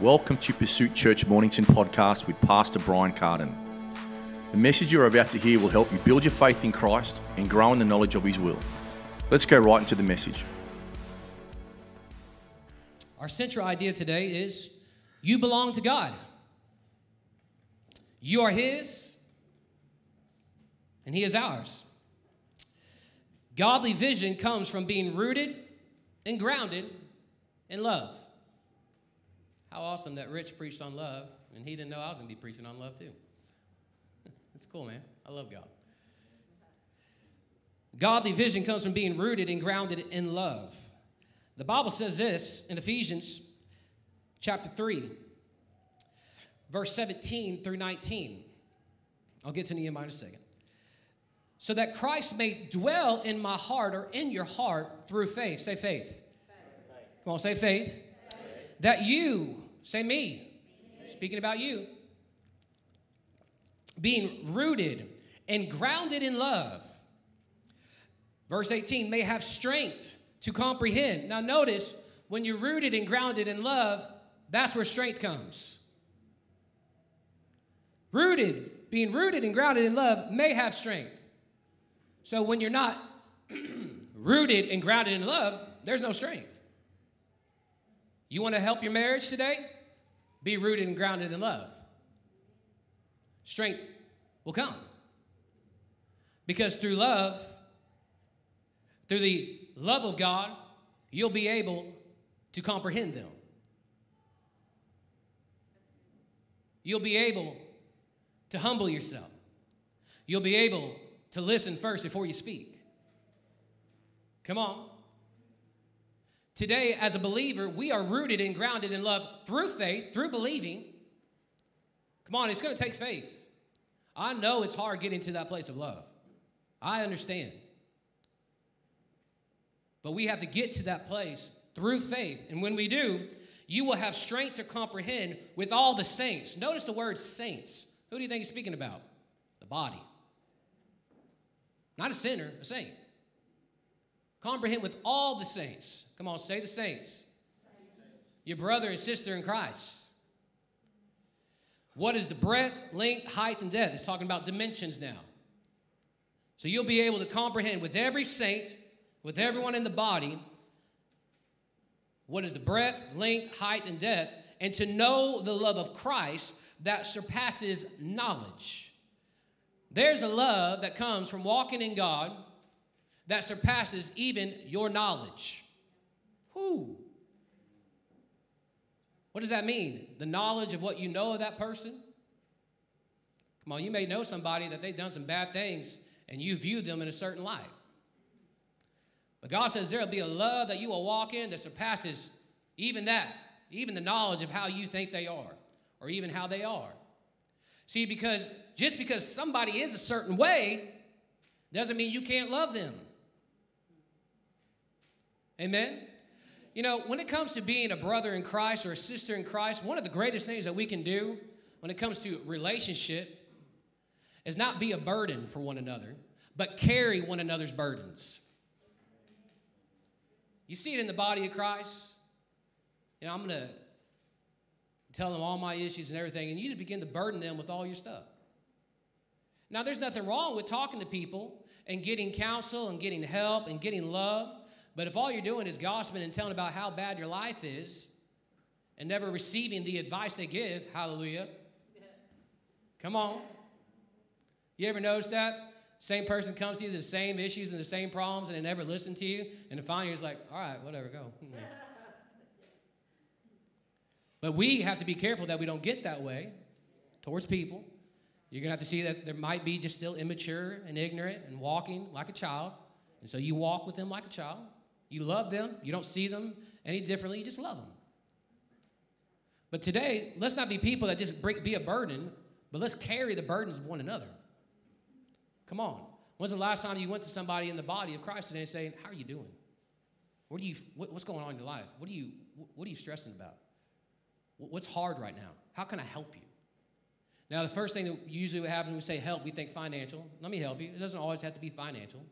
Welcome to Pursuit Church Mornington podcast with Pastor Brian Carden. The message you're about to hear will help you build your faith in Christ and grow in the knowledge of His will. Let's go right into the message. Our central idea today is you belong to God. You are His, and He is ours. Godly vision comes from being rooted and grounded in love. How awesome that Rich preached on love, and he didn't know I was going to be preaching on love too. It's cool, man. I love God. Godly vision comes from being rooted and grounded in love. The Bible says this in Ephesians chapter 3, verse 17 through 19. I'll get to Nehemiah in a second. So that Christ may dwell in my heart or in your heart through faith. Say faith. faith. Come on, say faith. faith. That you, say me, speaking about you, being rooted and grounded in love. Verse 18, may have strength to comprehend. Now, notice when you're rooted and grounded in love, that's where strength comes. Rooted, being rooted and grounded in love may have strength. So when you're not rooted and grounded in love, there's no strength. You want to help your marriage today? Be rooted and grounded in love. Strength will come. Because through love, through the love of God, you'll be able to comprehend them. You'll be able to humble yourself. You'll be able to listen first before you speak. Come on. Today, as a believer, we are rooted and grounded in love through faith, through believing. Come on, it's going to take faith. I know it's hard getting to that place of love. I understand. But we have to get to that place through faith. And when we do, you will have strength to comprehend with all the saints. Notice the word saints. Who do you think he's speaking about? The body. Not a sinner, a saint. Comprehend with all the saints. Come on, say the saints. Your brother and sister in Christ. What is the breadth, length, height, and depth? It's talking about dimensions now. So you'll be able to comprehend with every saint, with everyone in the body, what is the breadth, length, height, and depth, and to know the love of Christ that surpasses knowledge. There's a love that comes from walking in God that surpasses even your knowledge. Who? What does that mean? The knowledge of what you know of that person? Come on, you may know somebody that they've done some bad things and you view them in a certain light. But God says there'll be a love that you will walk in that surpasses even that, even the knowledge of how you think they are, or even how they are. See, because just because somebody is a certain way doesn't mean you can't love them. Amen? You know, when it comes to being a brother in Christ or a sister in Christ, one of the greatest things that we can do when it comes to relationship is not be a burden for one another, but carry one another's burdens. You see it in the body of Christ. You know, I'm going to tell them all my issues and everything, and you just begin to burden them with all your stuff. Now, there's nothing wrong with talking to people and getting counsel and getting help and getting love. But if all you're doing is gossiping and telling about how bad your life is and never receiving the advice they give, hallelujah. Come on. You ever notice that? Same person comes to you, the same issues and the same problems, and they never listen to you. And finally, it's like, all right, whatever, go. but we have to be careful that we don't get that way towards people. You're going to have to see that there might be just still immature and ignorant and walking like a child. And so you walk with them like a child. You love them. You don't see them any differently. You just love them. But today, let's not be people that just be a burden, but let's carry the burdens of one another. Come on. When's the last time you went to somebody in the body of Christ today and saying, "How are you doing? What are you? what's going on in your life? What are you? What are you stressing about? What's hard right now? How can I help you?" Now, the first thing that usually happens when we say help, we think financial. Let me help you. It doesn't always have to be financial,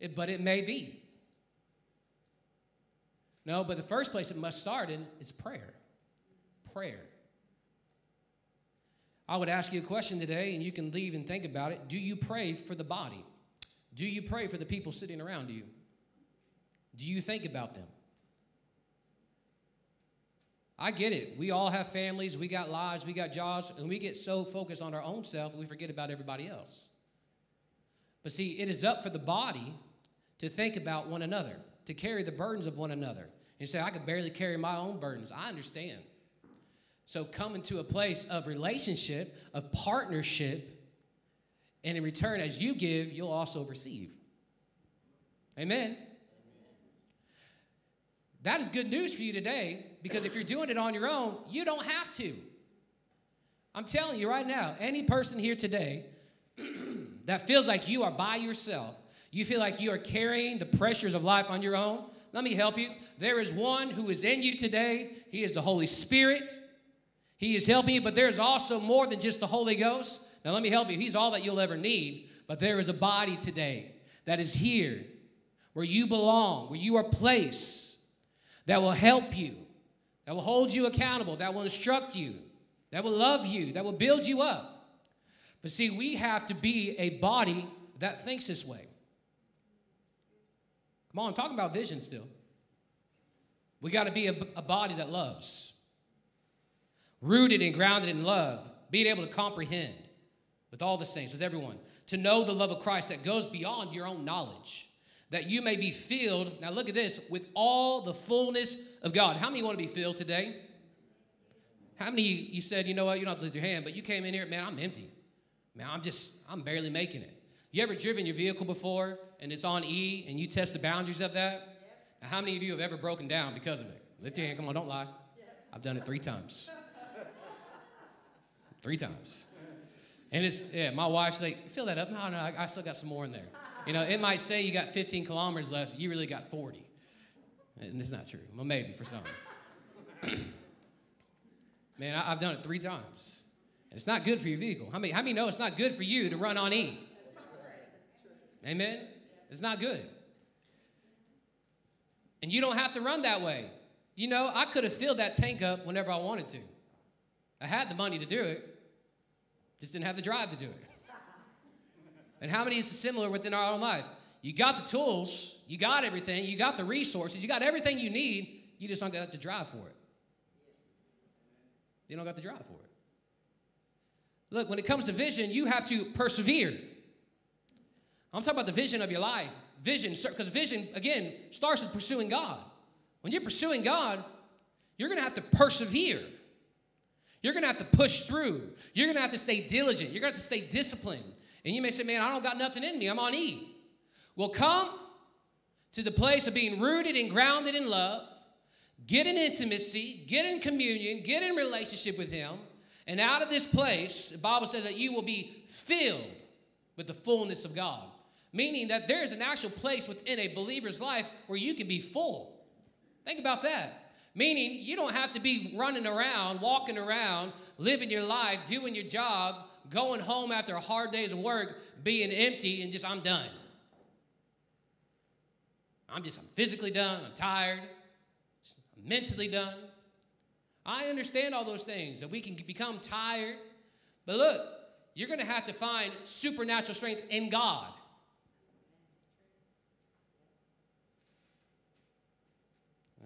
it, but it may be. No, but the first place it must start in is prayer. prayer. I would ask you a question today, and you can leave and think about it. Do you pray for the body? Do you pray for the people sitting around you? Do you think about them? I get it. We all have families, we got lives, we got jobs, and we get so focused on our own self we forget about everybody else. But see, it is up for the body to think about one another, to carry the burdens of one another. And say, I can barely carry my own burdens. I understand. So coming to a place of relationship, of partnership, and in return, as you give, you'll also receive. Amen. That is good news for you today because if you're doing it on your own, you don't have to. I'm telling you right now, any person here today that feels like you are by yourself, you feel like you are carrying the pressures of life on your own, let me help you. There is one who is in you today. He is the Holy Spirit. He is helping you, but there is also more than just the Holy Ghost. Now, let me help you. He's all that you'll ever need, but there is a body today that is here where you belong, where you are placed that will help you, that will hold you accountable, that will instruct you, that will love you, that will build you up. But see, we have to be a body that thinks this way. Come on, I'm talking about vision still. We got to be a, a, body that loves, rooted and grounded in love, being able to comprehend with all the saints, with everyone, to know the love of Christ that goes beyond your own knowledge that you may be filled, now look at this, with all the fullness of God. How many want to be filled today? How many you said, you know what, you don't have to lift your hand, but you came in here, man, I'm empty. Man, I'm just, I'm barely making it. You ever driven your vehicle before and it's on E and you test the boundaries of that? Now, how many of you have ever broken down because of it? Lift your hand, come on, don't lie. I've done it three times. three times. And it's, yeah, my wife's like, fill that up. No, no, I, I still got some more in there. You know, it might say you got 15 kilometers left, you really got 40. And it's not true. Well, maybe for some. Man, I, have done it three times. And it's not good for your vehicle. How many, how many know it's not good for you to run on E? Amen? It's not good. And you don't have to run that way. You know, I could have filled that tank up whenever I wanted to. I had the money to do it, just didn't have the drive to do it. And how many is similar within our own life? You got the tools, you got everything, you got the resources, you got everything you need, you just don't got to drive for it. You don't got to drive for it. Look, when it comes to vision, you have to persevere. I'm talking about the vision of your life. Vision, because vision, again, starts with pursuing God. When you're pursuing God, you're going to have to persevere. You're going to have to push through. You're going to have to stay diligent. You're going to have to stay disciplined. And you may say, man, I don't got nothing in me. I'm on E. Well, come to the place of being rooted and grounded in love, get in intimacy, get in communion, get in relationship with Him. And out of this place, the Bible says that you will be filled with the fullness of God. Meaning that there is an actual place within a believer's life where you can be full. Think about that. Meaning you don't have to be running around, walking around, living your life, doing your job, going home after a hard day's work, being empty, and just, I'm done. I'm just, I'm physically done, I'm tired, I'm mentally done. I understand all those things, that we can become tired. But look, you're to have to find supernatural strength in God.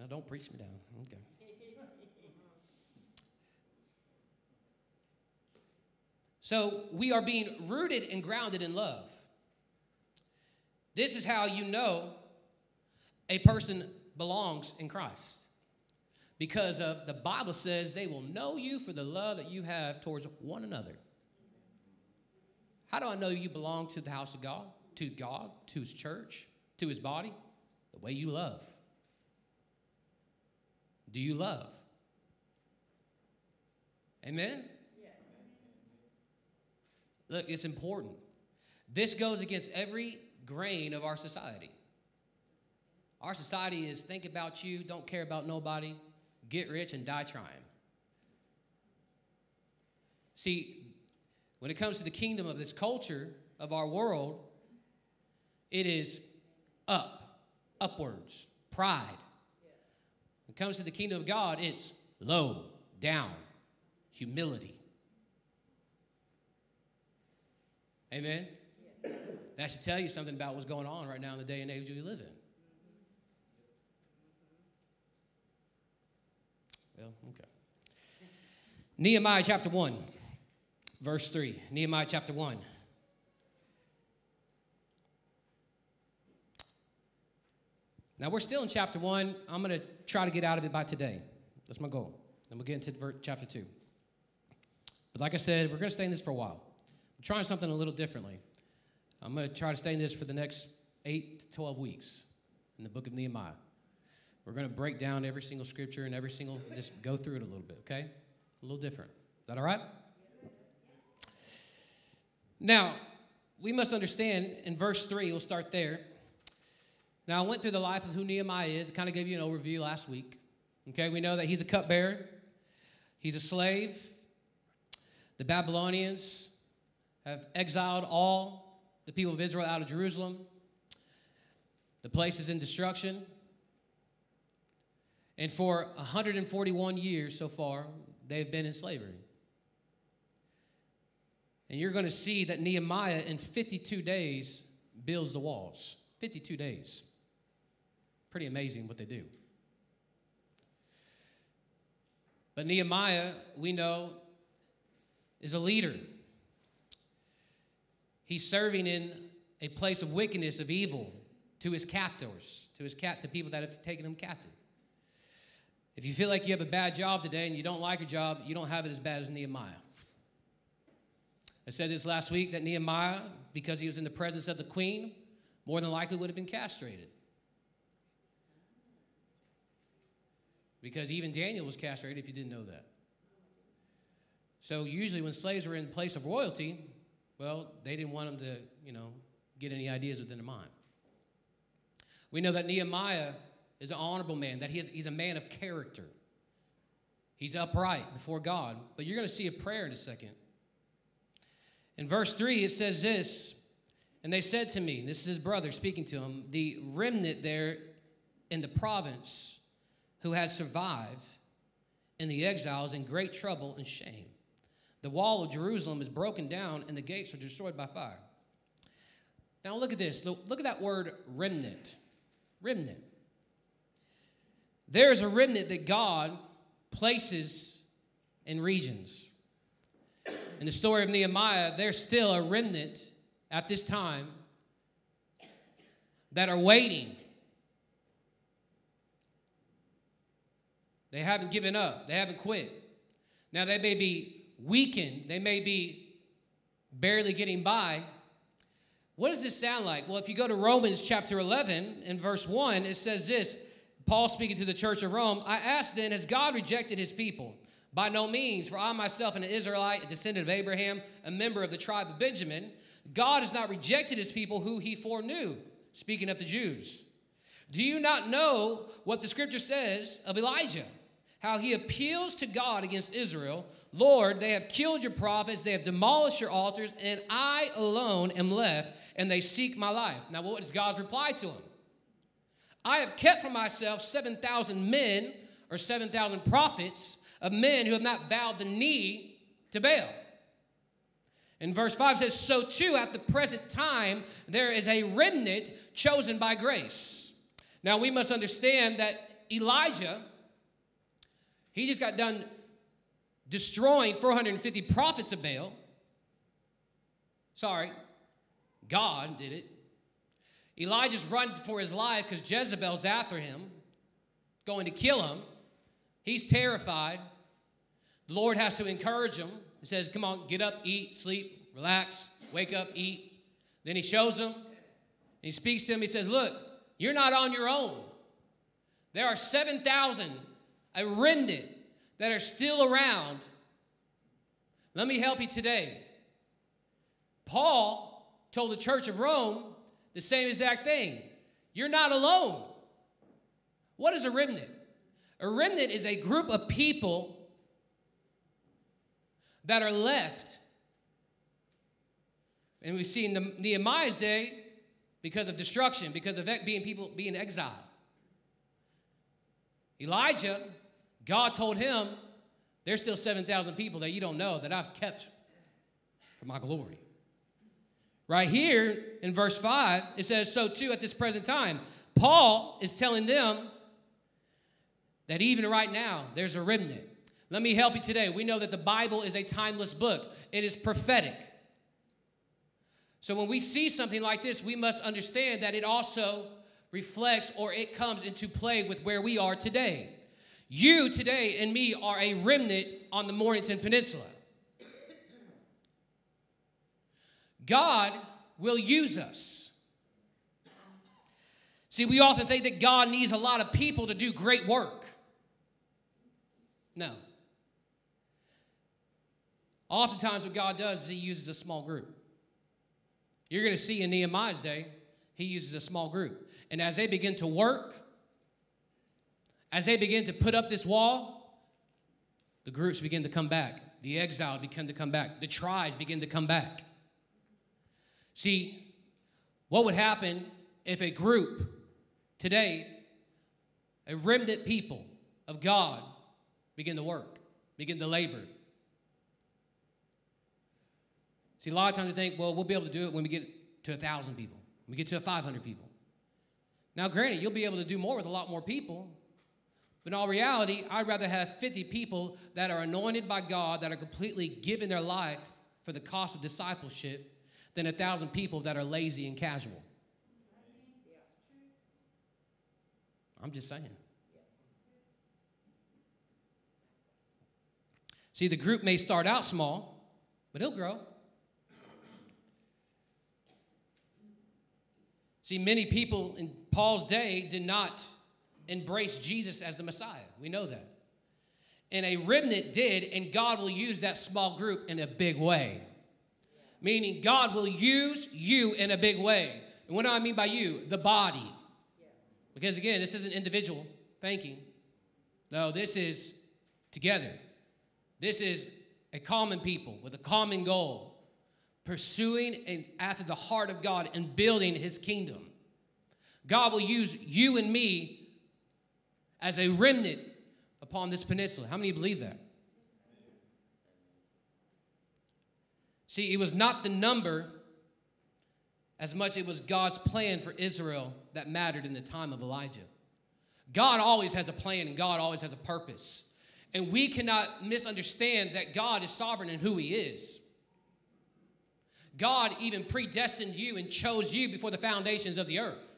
Now, don't preach me down. Okay. So we are being rooted and grounded in love. This is how you know a person belongs in Christ. Because of the Bible says they will know you for the love that you have towards one another. How do I know you belong to the house of God, to God, to his church, to his body? The way you love. Do you love? Amen? Look, it's important. This goes against every grain of our society. Our society is think about you, don't care about nobody, get rich, and die trying. See, when it comes to the kingdom of this culture of our world, it is up, upwards, pride. It comes to the kingdom of God, it's low, down, humility. Amen? That should tell you something about what's going on right now in the day and age we live in. Well, okay. Nehemiah chapter 1, verse 3. Nehemiah chapter 1. Now, we're still in chapter 1. I'm going to try to get out of it by today. That's my goal. Then we'll get into chapter 2. But like I said, we're going to stay in this for a while. I'm trying something a little differently. I'm going to try to stay in this for the next 8 to 12 weeks in the book of Nehemiah. We're going to break down every single scripture and every single, just go through it a little bit, okay? A little different. Is that all right? Now, we must understand in verse 3, we'll start there. Now, I went through the life of who Nehemiah is. I kind of gave you an overview last week. Okay, we know that he's a cupbearer, he's a slave. The Babylonians have exiled all the people of Israel out of Jerusalem. The place is in destruction. And for 141 years so far, they've been in slavery. And you're going to see that Nehemiah, in 52 days, builds the walls. 52 days. Pretty amazing what they do. But Nehemiah, we know, is a leader. He's serving in a place of wickedness, of evil, to his captors, to his cap, to people that have taken him captive. If you feel like you have a bad job today and you don't like your job, you don't have it as bad as Nehemiah. I said this last week that Nehemiah, because he was in the presence of the queen, more than likely would have been castrated. Because even Daniel was castrated if you didn't know that. So usually when slaves were in place of royalty, well, they didn't want them to, you know, get any ideas within their mind. We know that Nehemiah is an honorable man, that he is, he's a man of character. He's upright before God. But you're going to see a prayer in a second. In verse 3, it says this And they said to me, this is his brother speaking to him, the remnant there in the province who has survived in the exiles in great trouble and shame. The wall of Jerusalem is broken down and the gates are destroyed by fire. Now look at this. Look at that word remnant. Remnant. There's a remnant that God places in regions. In the story of Nehemiah, there's still a remnant at this time that are waiting They haven't given up, they haven't quit. Now, they may be weakened, they may be barely getting by. What does this sound like? Well, if you go to Romans chapter 11 and verse 1, it says this Paul speaking to the church of Rome, I ask then, has God rejected his people? By no means, for I myself am an Israelite, a descendant of Abraham, a member of the tribe of Benjamin. God has not rejected his people who he foreknew, speaking of the Jews. Do you not know what the scripture says of Elijah? How he appeals to God against Israel Lord, they have killed your prophets, they have demolished your altars, and I alone am left, and they seek my life. Now, what is God's reply to him? I have kept for myself 7,000 men or 7,000 prophets of men who have not bowed the knee to Baal. And verse 5 says, So too at the present time there is a remnant chosen by grace. Now we must understand that Elijah he just got done destroying 450 prophets of Baal. Sorry, God did it. Elijah's running for his life because Jezebel's after him, going to kill him. He's terrified. The Lord has to encourage him. He says, Come on, get up, eat, sleep, relax, wake up, eat. Then he shows him, he speaks to him. He says, Look, you're not on your own. There are 7,000 a remnant that are still around. Let me help you today. Paul told the church of Rome the same exact thing. You're not alone. What is a remnant? A remnant is a group of people that are left. And we see in Nehemiah's day because of destruction, because of being people being exiled. Elijah God told him, There's still 7,000 people that you don't know that I've kept for my glory. Right here in verse 5, it says, So too at this present time. Paul is telling them that even right now, there's a remnant. Let me help you today. We know that the Bible is a timeless book, it is prophetic. So when we see something like this, we must understand that it also reflects or it comes into play with where we are today. You today and me are a remnant on the Mornington Peninsula. God will use us. See, we often think that God needs a lot of people to do great work. No. Oftentimes, what God does is He uses a small group. You're going to see in Nehemiah's day, He uses a small group. And as they begin to work, as they begin to put up this wall, the groups begin to come back. The exiled begin to come back. The tribes begin to come back. See, what would happen if a group today, a remnant people of God, begin to work, begin to labor? See, a lot of times we think, well, we'll be able to do it when we get to a 1,000 people, we get to a 500 people. Now, granted, you'll be able to do more with a lot more people, but in all reality, I'd rather have 50 people that are anointed by God, that are completely giving their life for the cost of discipleship, than a thousand people that are lazy and casual. I'm just saying. See, the group may start out small, but it'll grow. See, many people in Paul's day did not embrace Jesus as the Messiah. We know that. And a remnant did, and God will use that small group in a big way meaning God will use you in a big way. And what do I mean by you? The body. Because again, this isn't individual thinking. No, this is together. This is a common people with a common goal, pursuing and after the heart of God and building his kingdom. God will use you and me as a remnant upon this peninsula. How many believe that? See, it was not the number as much it was God's plan for Israel that mattered in the time of Elijah. God always has a plan and God always has a purpose. And we cannot misunderstand that God is sovereign in who He is. God even predestined you and chose you before the foundations of the earth.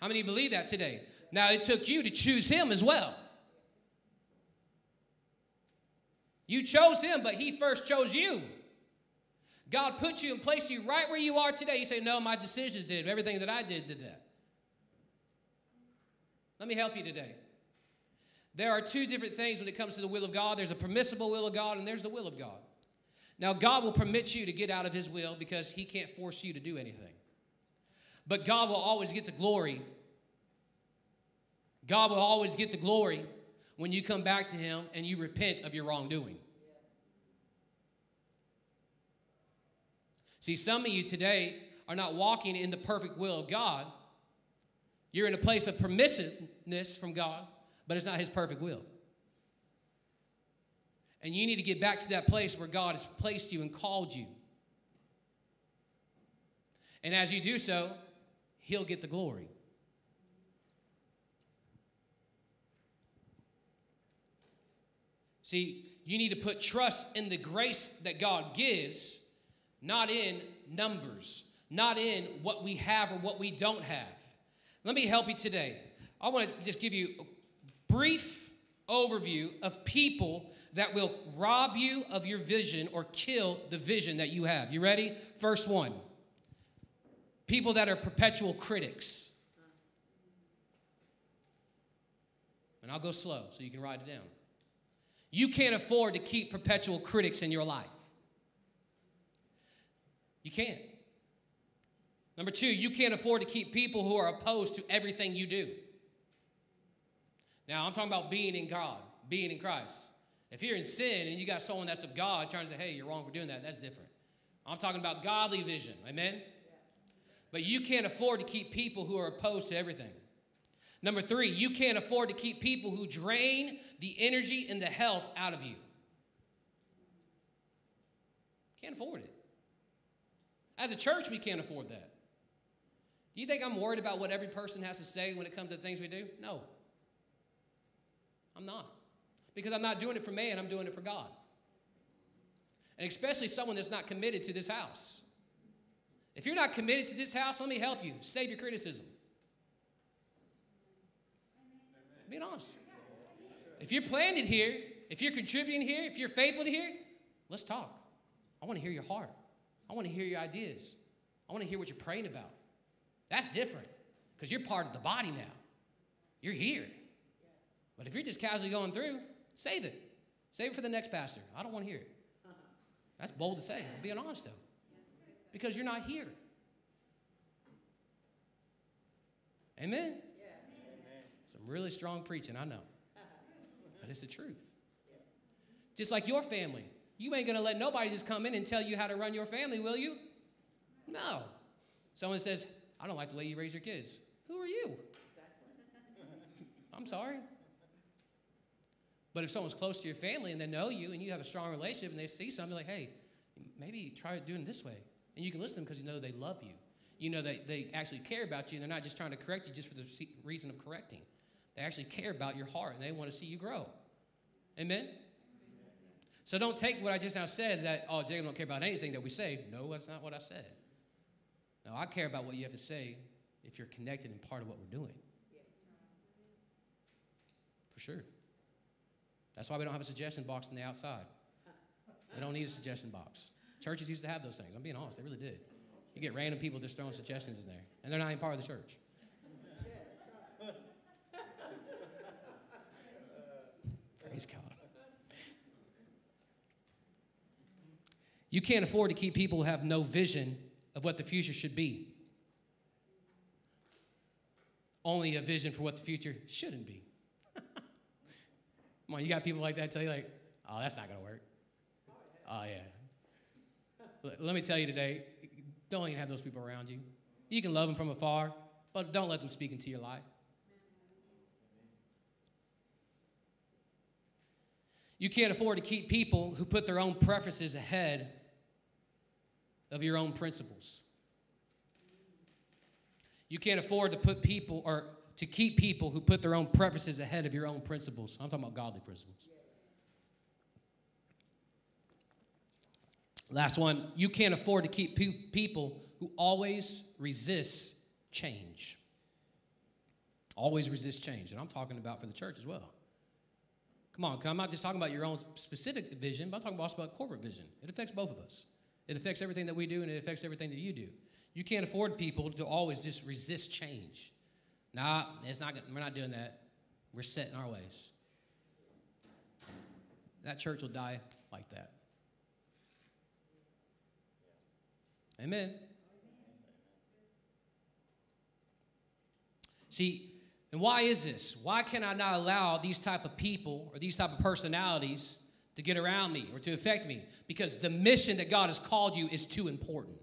How many believe that today? Now, it took you to choose Him as well. You chose Him, but He first chose you. God put you and placed you right where you are today. You say, No, my decisions did. Everything that I did did that. Let me help you today. There are two different things when it comes to the will of God there's a permissible will of God, and there's the will of God. Now, God will permit you to get out of His will because He can't force you to do anything. But God will always get the glory. God will always get the glory when you come back to Him and you repent of your wrongdoing. See, some of you today are not walking in the perfect will of God. You're in a place of permissiveness from God, but it's not His perfect will. And you need to get back to that place where God has placed you and called you. And as you do so, He'll get the glory. See, you need to put trust in the grace that God gives not in numbers, not in what we have or what we don't have. Let me help you today. I want to just give you a brief overview of people that will rob you of your vision or kill the vision that you have. You ready? First one people that are perpetual critics. And I'll go slow so you can write it down. You can't afford to keep perpetual critics in your life. You can't. Number two, you can't afford to keep people who are opposed to everything you do. Now, I'm talking about being in God, being in Christ. If you're in sin and you got someone that's of God trying to say, hey, you're wrong for doing that, that's different. I'm talking about godly vision. Amen? But you can't afford to keep people who are opposed to everything. Number three, you can't afford to keep people who drain the energy and the health out of you. Can't afford it. As a church, we can't afford that. Do you think I'm worried about what every person has to say when it comes to the things we do? No. I'm not. Because I'm not doing it for man, I'm doing it for God. And especially someone that's not committed to this house. If you're not committed to this house, let me help you. Save your criticism. Being honest. If you're planted here, if you're contributing here, if you're faithful to here, let's talk. I want to hear your heart. I want to hear your ideas. I want to hear what you're praying about. That's different because you're part of the body now. You're here. But if you're just casually going through, save it. Save it for the next pastor. I don't want to hear it. That's bold to say. I'm being honest though. Because you're not here. Amen. Really strong preaching, I know. But it's the truth. Just like your family. You ain't gonna let nobody just come in and tell you how to run your family, will you? No. Someone says, I don't like the way you raise your kids. Who are you? I'm sorry. But if someone's close to your family and they know you and you have a strong relationship and they see something like, hey, maybe try doing it this way. And you can listen to them because you know they love you. You know that they actually care about you and they're not just trying to correct you just for the reason of correcting. They actually care about your heart and they want to see you grow. Amen? So don't take what I just now said that, oh, Jacob don't care about anything that we say. No, that's not what I said. No, I care about what you have to say if you're connected and part of what we're doing. For sure. That's why we don't have a suggestion box on the outside. We don't need a suggestion box. Churches used to have those things. I'm being honest, they really did. You get random people just throwing suggestions in there, and they're not even part of the church. Praise God. You can't afford to keep people who have no vision of what the future should be. Only a vision for what the future shouldn't be. Come on, you got people like that tell you, like, oh, that's not going to work. Oh, yeah. Let me tell you today, don't even have those people around you. You can love them from afar, but don't let them speak into your life. You can't afford to keep people who put their own preferences ahead of your own principles. You can't afford to put people or to keep people who put their own preferences ahead of your own principles. I'm talking about godly principles. Last one, you can't afford to keep pe- people who always resist change. Always resist change. And I'm talking about for the church as well. Come on, I'm not just talking about your own specific vision, but I'm talking also about corporate vision. It affects both of us. It affects everything that we do, and it affects everything that you do. You can't afford people to always just resist change. Nah, it's not. We're not doing that. We're set in our ways. That church will die like that. Amen. See, and why is this? Why can I not allow these type of people or these type of personalities to get around me or to affect me? Because the mission that God has called you is too important.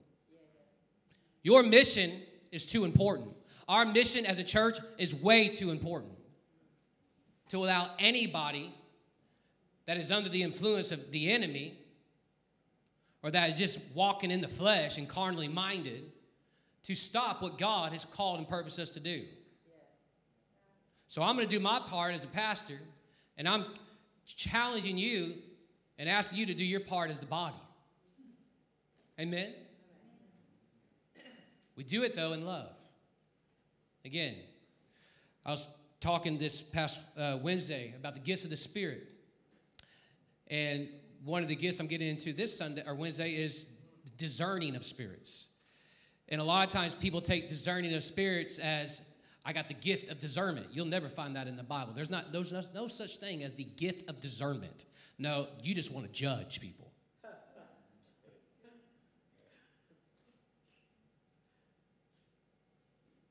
Your mission is too important. Our mission as a church is way too important to allow anybody that is under the influence of the enemy or that is just walking in the flesh and carnally minded to stop what God has called and purposed us to do. So I'm going to do my part as a pastor, and I'm challenging you and asking you to do your part as the body. Amen? We do it, though, in love. Again, I was talking this past uh, Wednesday about the gifts of the Spirit. And one of the gifts I'm getting into this Sunday or Wednesday is discerning of spirits. And a lot of times people take discerning of spirits as I got the gift of discernment. You'll never find that in the Bible. There's not there's no, no such thing as the gift of discernment. No, you just want to judge people.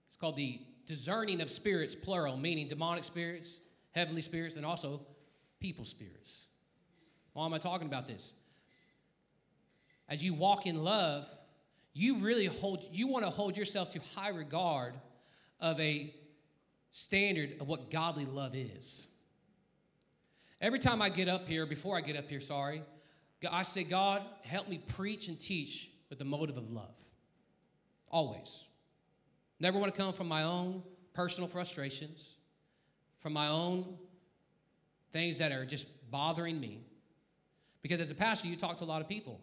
It's called the discerning of spirits, plural, meaning demonic spirits, heavenly spirits, and also people spirits. Why am I talking about this? As you walk in love, you really hold, you want to hold yourself to high regard of a standard of what godly love is. Every time I get up here, before I get up here, sorry, I say, God, help me preach and teach with the motive of love. Always. Never want to come from my own personal frustrations, from my own things that are just bothering me. Because as a pastor, you talk to a lot of people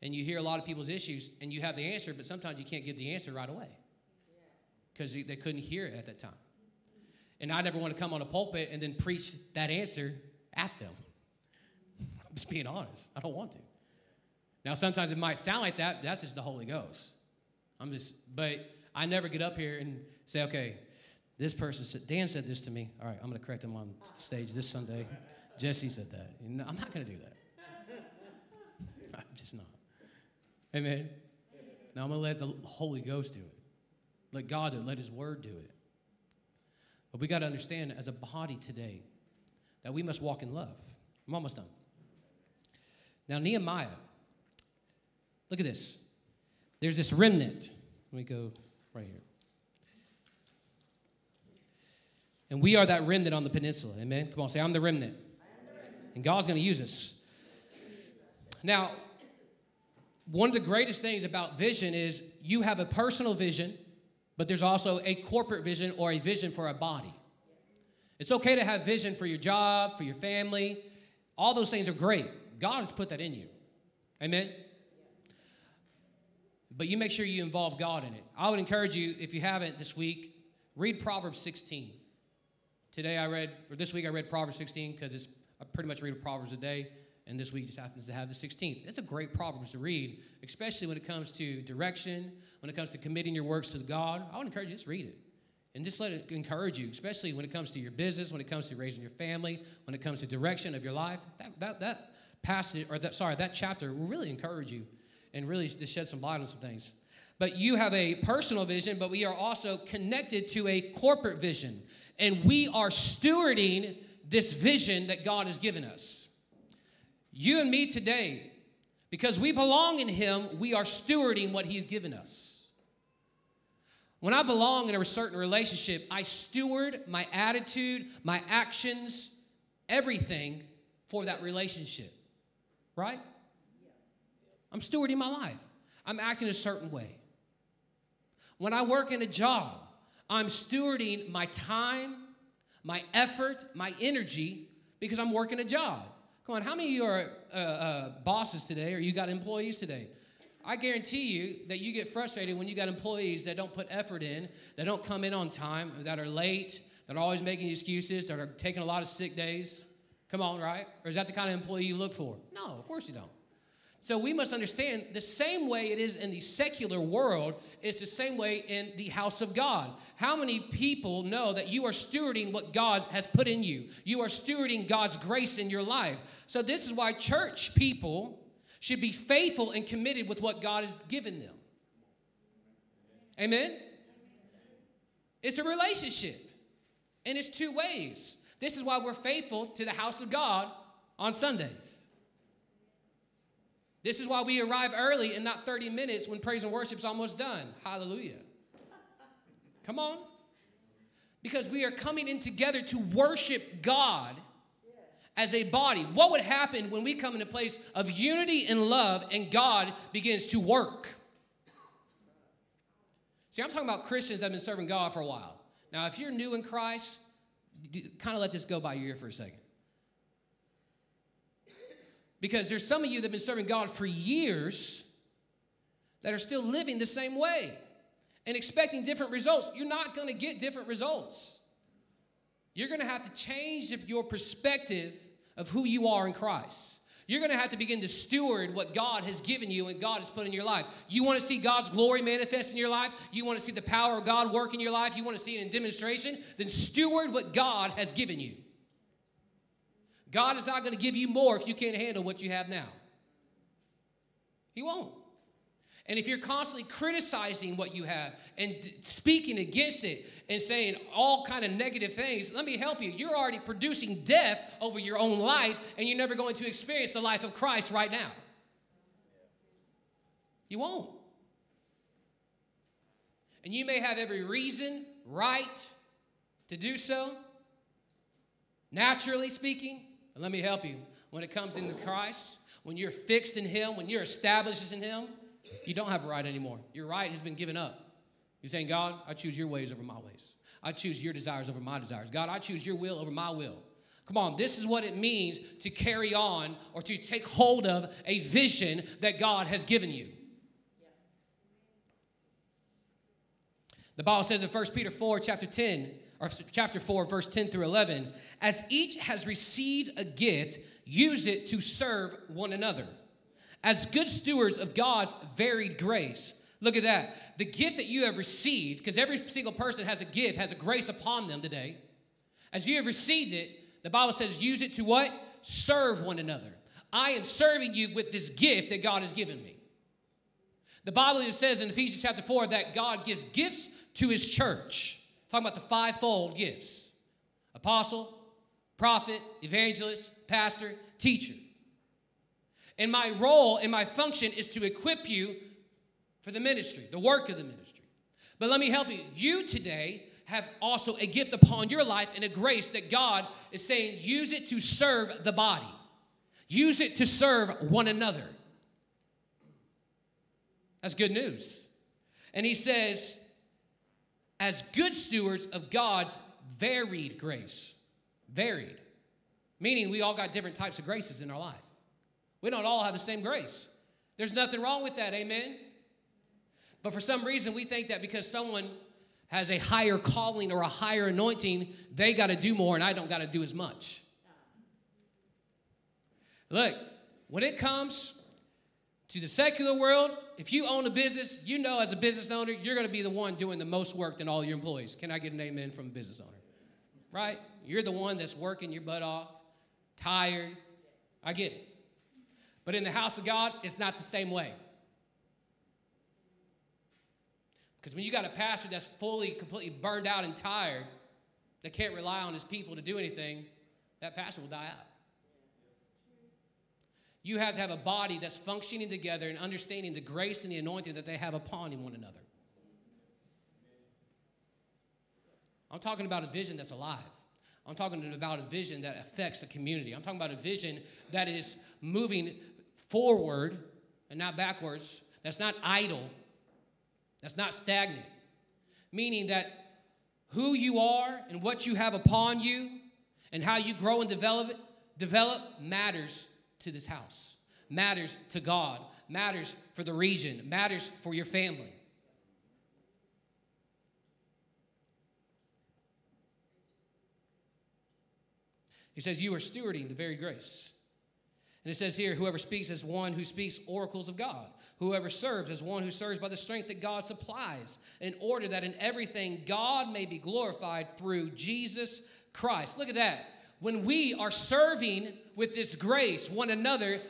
and you hear a lot of people's issues and you have the answer, but sometimes you can't give the answer right away because they couldn't hear it at that time. And I never want to come on a pulpit and then preach that answer at them. I'm just being honest. I don't want to. Now, sometimes it might sound like that. That's just the Holy Ghost. I'm just, but I never get up here and say, okay, this person said, Dan said this to me. All right, I'm going to correct him on stage this Sunday. Jesse said that. No, I'm not going to do that. I'm just not. Amen. Now I'm going to let the Holy Ghost do it. Let God do it. Let His Word do it. But we got to understand as a body today that we must walk in love. I'm almost done. Now, Nehemiah, look at this. There's this remnant. Let me go right here. And we are that remnant on the peninsula. Amen. Come on, say, I'm the remnant. And God's going to use us. Now, one of the greatest things about vision is you have a personal vision, but there's also a corporate vision or a vision for a body. It's okay to have vision for your job, for your family. All those things are great. God has put that in you. Amen. But you make sure you involve God in it. I would encourage you, if you haven't this week, read Proverbs 16. Today I read, or this week I read Proverbs 16 because it's I pretty much read a Proverbs a day, and this week just happens to have the 16th. It's a great Proverbs to read, especially when it comes to direction, when it comes to committing your works to God. I would encourage you just read it. And just let it encourage you, especially when it comes to your business, when it comes to raising your family, when it comes to direction of your life. That, that, that passage, or that, sorry, that chapter will really encourage you and really just shed some light on some things. But you have a personal vision, but we are also connected to a corporate vision and we are stewarding this vision that God has given us. You and me today, because we belong in Him, we are stewarding what He's given us. When I belong in a certain relationship, I steward my attitude, my actions, everything for that relationship. Right? I'm stewarding my life. I'm acting a certain way. When I work in a job, I'm stewarding my time, my effort, my energy because I'm working a job. Come on, how many of you are uh, uh, bosses today or you got employees today? I guarantee you that you get frustrated when you got employees that don't put effort in, that don't come in on time, that are late, that are always making excuses, that are taking a lot of sick days. Come on, right? Or is that the kind of employee you look for? No, of course you don't. So we must understand the same way it is in the secular world is the same way in the house of God. How many people know that you are stewarding what God has put in you? You are stewarding God's grace in your life. So this is why church people should be faithful and committed with what God has given them. Amen. It's a relationship. And it's two ways. This is why we're faithful to the house of God on Sundays. This is why we arrive early and not 30 minutes when praise and worship's almost done. Hallelujah. Come on. Because we are coming in together to worship God as a body. What would happen when we come in a place of unity and love and God begins to work? See, I'm talking about Christians that have been serving God for a while. Now, if you're new in Christ, kind of let this go by your ear for a second. Because there's some of you that have been serving God for years that are still living the same way and expecting different results. You're not going to get different results. You're going to have to change your perspective of who you are in Christ. You're going to have to begin to steward what God has given you and God has put in your life. You want to see God's glory manifest in your life? You want to see the power of God work in your life? You want to see it in demonstration? Then steward what God has given you. God is not going to give you more if you can't handle what you have now. He won't. And if you're constantly criticizing what you have and speaking against it and saying all kind of negative things, let me help you. You're already producing death over your own life and you're never going to experience the life of Christ right now. You won't. And you may have every reason, right, to do so, naturally speaking, let me help you. When it comes into Christ, when you're fixed in Him, when you're established in Him, you don't have a right anymore. Your right has been given up. You're saying, God, I choose your ways over my ways. I choose your desires over my desires. God, I choose your will over my will. Come on, this is what it means to carry on or to take hold of a vision that God has given you. The Bible says in 1 Peter 4, chapter 10, or chapter 4, verse 10 through 11, as each has received a gift, use it to serve one another. As good stewards of God's varied grace. Look at that. The gift that you have received, because every single person has a gift, has a grace upon them today. As you have received it, the Bible says, use it to what? Serve one another. I am serving you with this gift that God has given me. The Bible even says in Ephesians chapter 4 that God gives gifts to his church. Talking about the fivefold gifts apostle, prophet, evangelist, pastor, teacher. And my role and my function is to equip you for the ministry, the work of the ministry. But let me help you. You today have also a gift upon your life and a grace that God is saying, use it to serve the body, use it to serve one another. That's good news. And he says, as good stewards of God's varied grace, varied, meaning we all got different types of graces in our life. We don't all have the same grace. There's nothing wrong with that, amen? But for some reason, we think that because someone has a higher calling or a higher anointing, they got to do more and I don't got to do as much. Look, when it comes to the secular world, if you own a business, you know as a business owner, you're going to be the one doing the most work than all your employees. Can I get an amen from a business owner? Right? You're the one that's working your butt off, tired. I get it. But in the house of God, it's not the same way. Because when you got a pastor that's fully, completely burned out and tired, that can't rely on his people to do anything, that pastor will die out. You have to have a body that's functioning together and understanding the grace and the anointing that they have upon one another. I'm talking about a vision that's alive. I'm talking about a vision that affects the community. I'm talking about a vision that is moving forward and not backwards, that's not idle, that's not stagnant. Meaning that who you are and what you have upon you and how you grow and develop develop matters to this house, matters to God, matters for the region, matters for your family. He says, You are stewarding the very grace. And it says here, whoever speaks as one who speaks oracles of God. Whoever serves as one who serves by the strength that God supplies, in order that in everything God may be glorified through Jesus Christ. Look at that. When we are serving with this grace one another,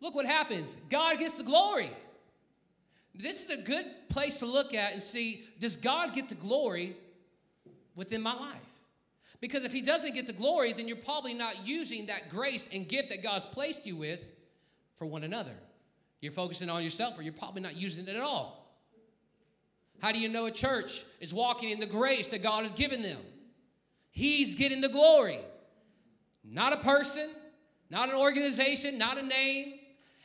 look what happens. God gets the glory. This is a good place to look at and see does God get the glory within my life? Because if he doesn't get the glory, then you're probably not using that grace and gift that God's placed you with for one another. You're focusing on yourself, or you're probably not using it at all. How do you know a church is walking in the grace that God has given them? He's getting the glory. Not a person, not an organization, not a name.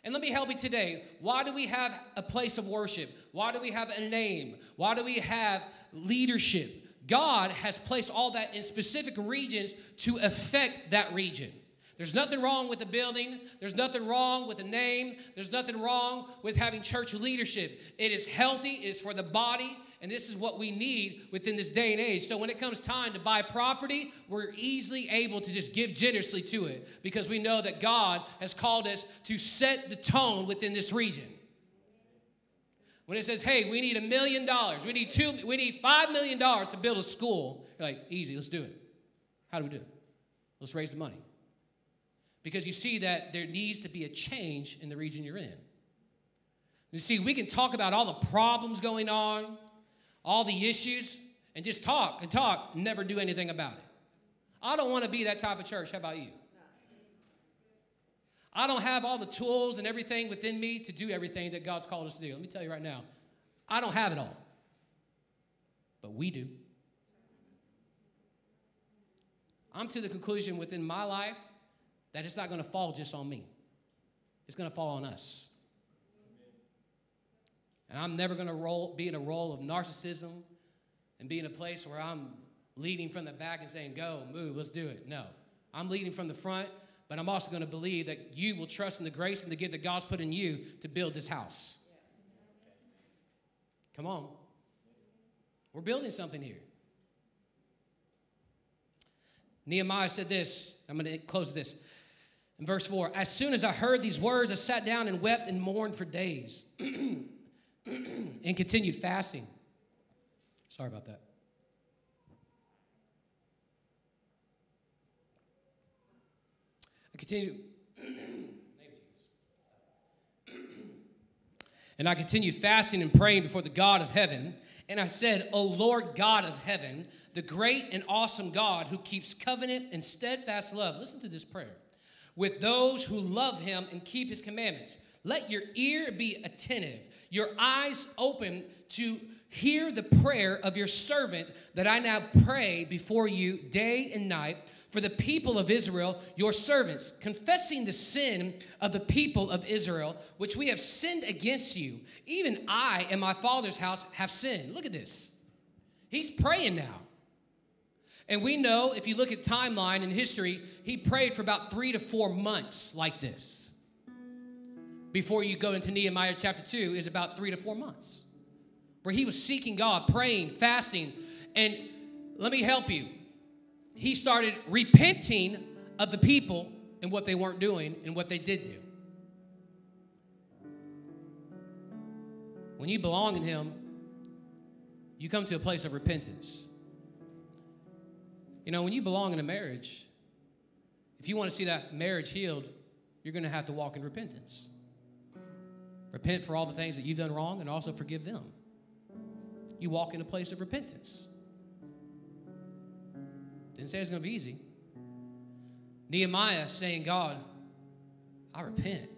And let me help you today. Why do we have a place of worship? Why do we have a name? Why do we have leadership? God has placed all that in specific regions to affect that region. There's nothing wrong with the building. There's nothing wrong with the name. There's nothing wrong with having church leadership. It is healthy, it is for the body, and this is what we need within this day and age. So when it comes time to buy property, we're easily able to just give generously to it because we know that God has called us to set the tone within this region. When it says, hey, we need a million dollars, we need two, we need five million dollars to build a school, you're like, easy, let's do it. How do we do it? Let's raise the money. Because you see that there needs to be a change in the region you're in. You see, we can talk about all the problems going on, all the issues, and just talk and talk, never do anything about it. I don't want to be that type of church. How about you? I don't have all the tools and everything within me to do everything that God's called us to do. Let me tell you right now, I don't have it all. But we do. I'm to the conclusion within my life that it's not going to fall just on me, it's going to fall on us. And I'm never going to be in a role of narcissism and be in a place where I'm leading from the back and saying, Go, move, let's do it. No. I'm leading from the front, but I'm also going to believe that you will trust in the grace and the gift that God's put in you to build this house. Come on. We're building something here. Nehemiah said this. I'm going to close this. In verse 4, as soon as I heard these words, I sat down and wept and mourned for days and continued fasting. Sorry about that. I continued. and I continued fasting and praying before the God of heaven. And I said, O Lord God of heaven, the great and awesome God who keeps covenant and steadfast love. Listen to this prayer. With those who love him and keep his commandments. Let your ear be attentive, your eyes open to hear the prayer of your servant that I now pray before you day and night for the people of Israel, your servants, confessing the sin of the people of Israel, which we have sinned against you. Even I and my father's house have sinned. Look at this. He's praying now. And we know if you look at timeline in history, he prayed for about three to four months like this. Before you go into Nehemiah chapter 2 is about three to four months. Where he was seeking God, praying, fasting. And let me help you. He started repenting of the people and what they weren't doing and what they did do. When you belong in him, you come to a place of repentance. You know, when you belong in a marriage, if you want to see that marriage healed, you're going to have to walk in repentance. Repent for all the things that you've done wrong and also forgive them. You walk in a place of repentance. Didn't say it's going to be easy. Nehemiah saying, God, I repent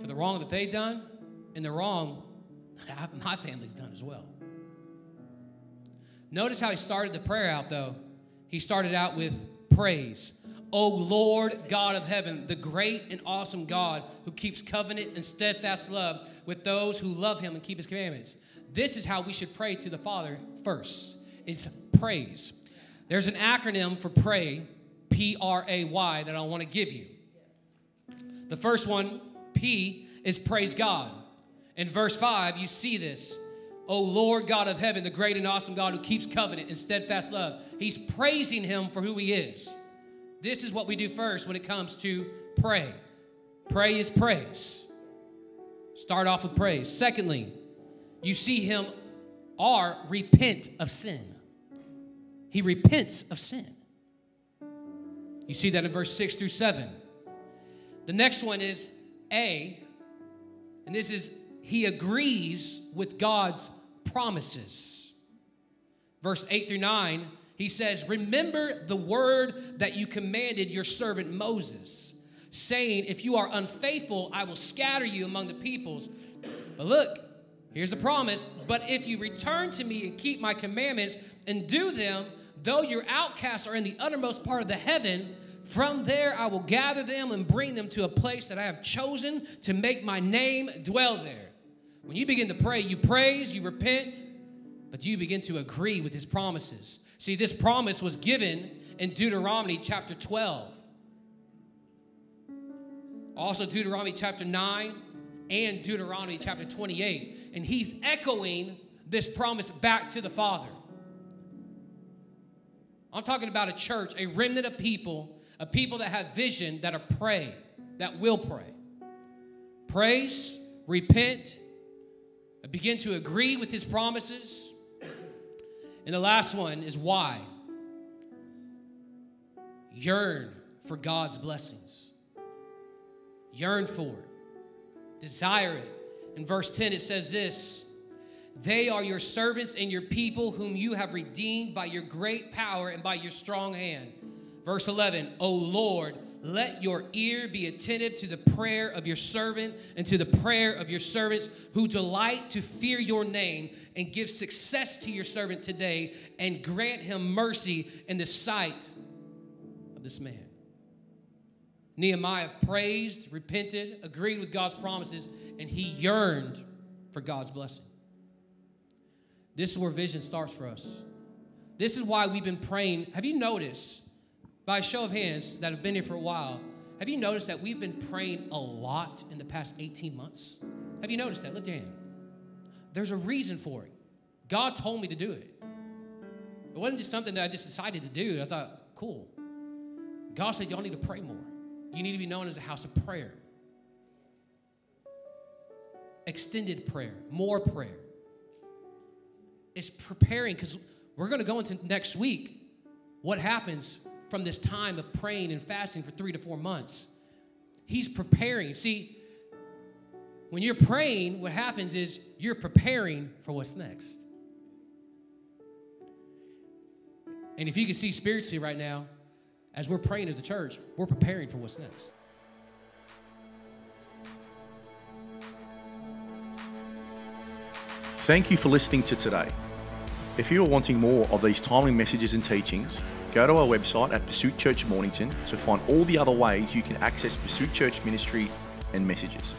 for the wrong that they've done and the wrong my family's done as well. Notice how he started the prayer out, though. He started out with praise. O Lord God of heaven, the great and awesome God who keeps covenant and steadfast love with those who love him and keep his commandments. This is how we should pray to the Father first. Is praise. There's an acronym for pray, P R A Y, that I want to give you. The first one, P, is praise God. In verse 5, you see this. O Lord God of heaven, the great and awesome God who keeps covenant and steadfast love. He's praising him for who he is. This is what we do first when it comes to pray. Pray is praise. Start off with praise. Secondly, you see him or repent of sin. He repents of sin. You see that in verse 6 through 7. The next one is A, and this is he agrees with God's promises. Verse 8 through 9, he says, Remember the word that you commanded your servant Moses, saying, If you are unfaithful, I will scatter you among the peoples. But look, here's the promise. But if you return to me and keep my commandments and do them, though your outcasts are in the uttermost part of the heaven, from there I will gather them and bring them to a place that I have chosen to make my name dwell there. When you begin to pray, you praise, you repent, but you begin to agree with his promises. See, this promise was given in Deuteronomy chapter 12. Also, Deuteronomy chapter 9 and Deuteronomy chapter 28. And he's echoing this promise back to the Father. I'm talking about a church, a remnant of people, a people that have vision, that are pray, that will pray. Praise, repent, begin to agree with his promises. And the last one is why. Yearn for God's blessings. Yearn for it. Desire it. In verse 10, it says this They are your servants and your people, whom you have redeemed by your great power and by your strong hand. Verse 11, O Lord, let your ear be attentive to the prayer of your servant and to the prayer of your servants who delight to fear your name and give success to your servant today and grant him mercy in the sight of this man. Nehemiah praised, repented, agreed with God's promises, and he yearned for God's blessing. This is where vision starts for us. This is why we've been praying. Have you noticed, by a show of hands that have been here for a while, have you noticed that we've been praying a lot in the past 18 months? Have you noticed that? Lift your hand. There's a reason for it. God told me to do it. It wasn't just something that I just decided to do. I thought, cool. God said, y'all need to pray more. You need to be known as a house of prayer. Extended prayer, more prayer. It's preparing because we're going to go into next week what happens from this time of praying and fasting for three to four months. He's preparing. See, when you're praying, what happens is you're preparing for what's next. And if you can see spiritually right now, as we're praying as a church, we're preparing for what's next. Thank you for listening to today. If you are wanting more of these timely messages and teachings, go to our website at Pursuit Church Mornington to find all the other ways you can access Pursuit Church ministry and messages.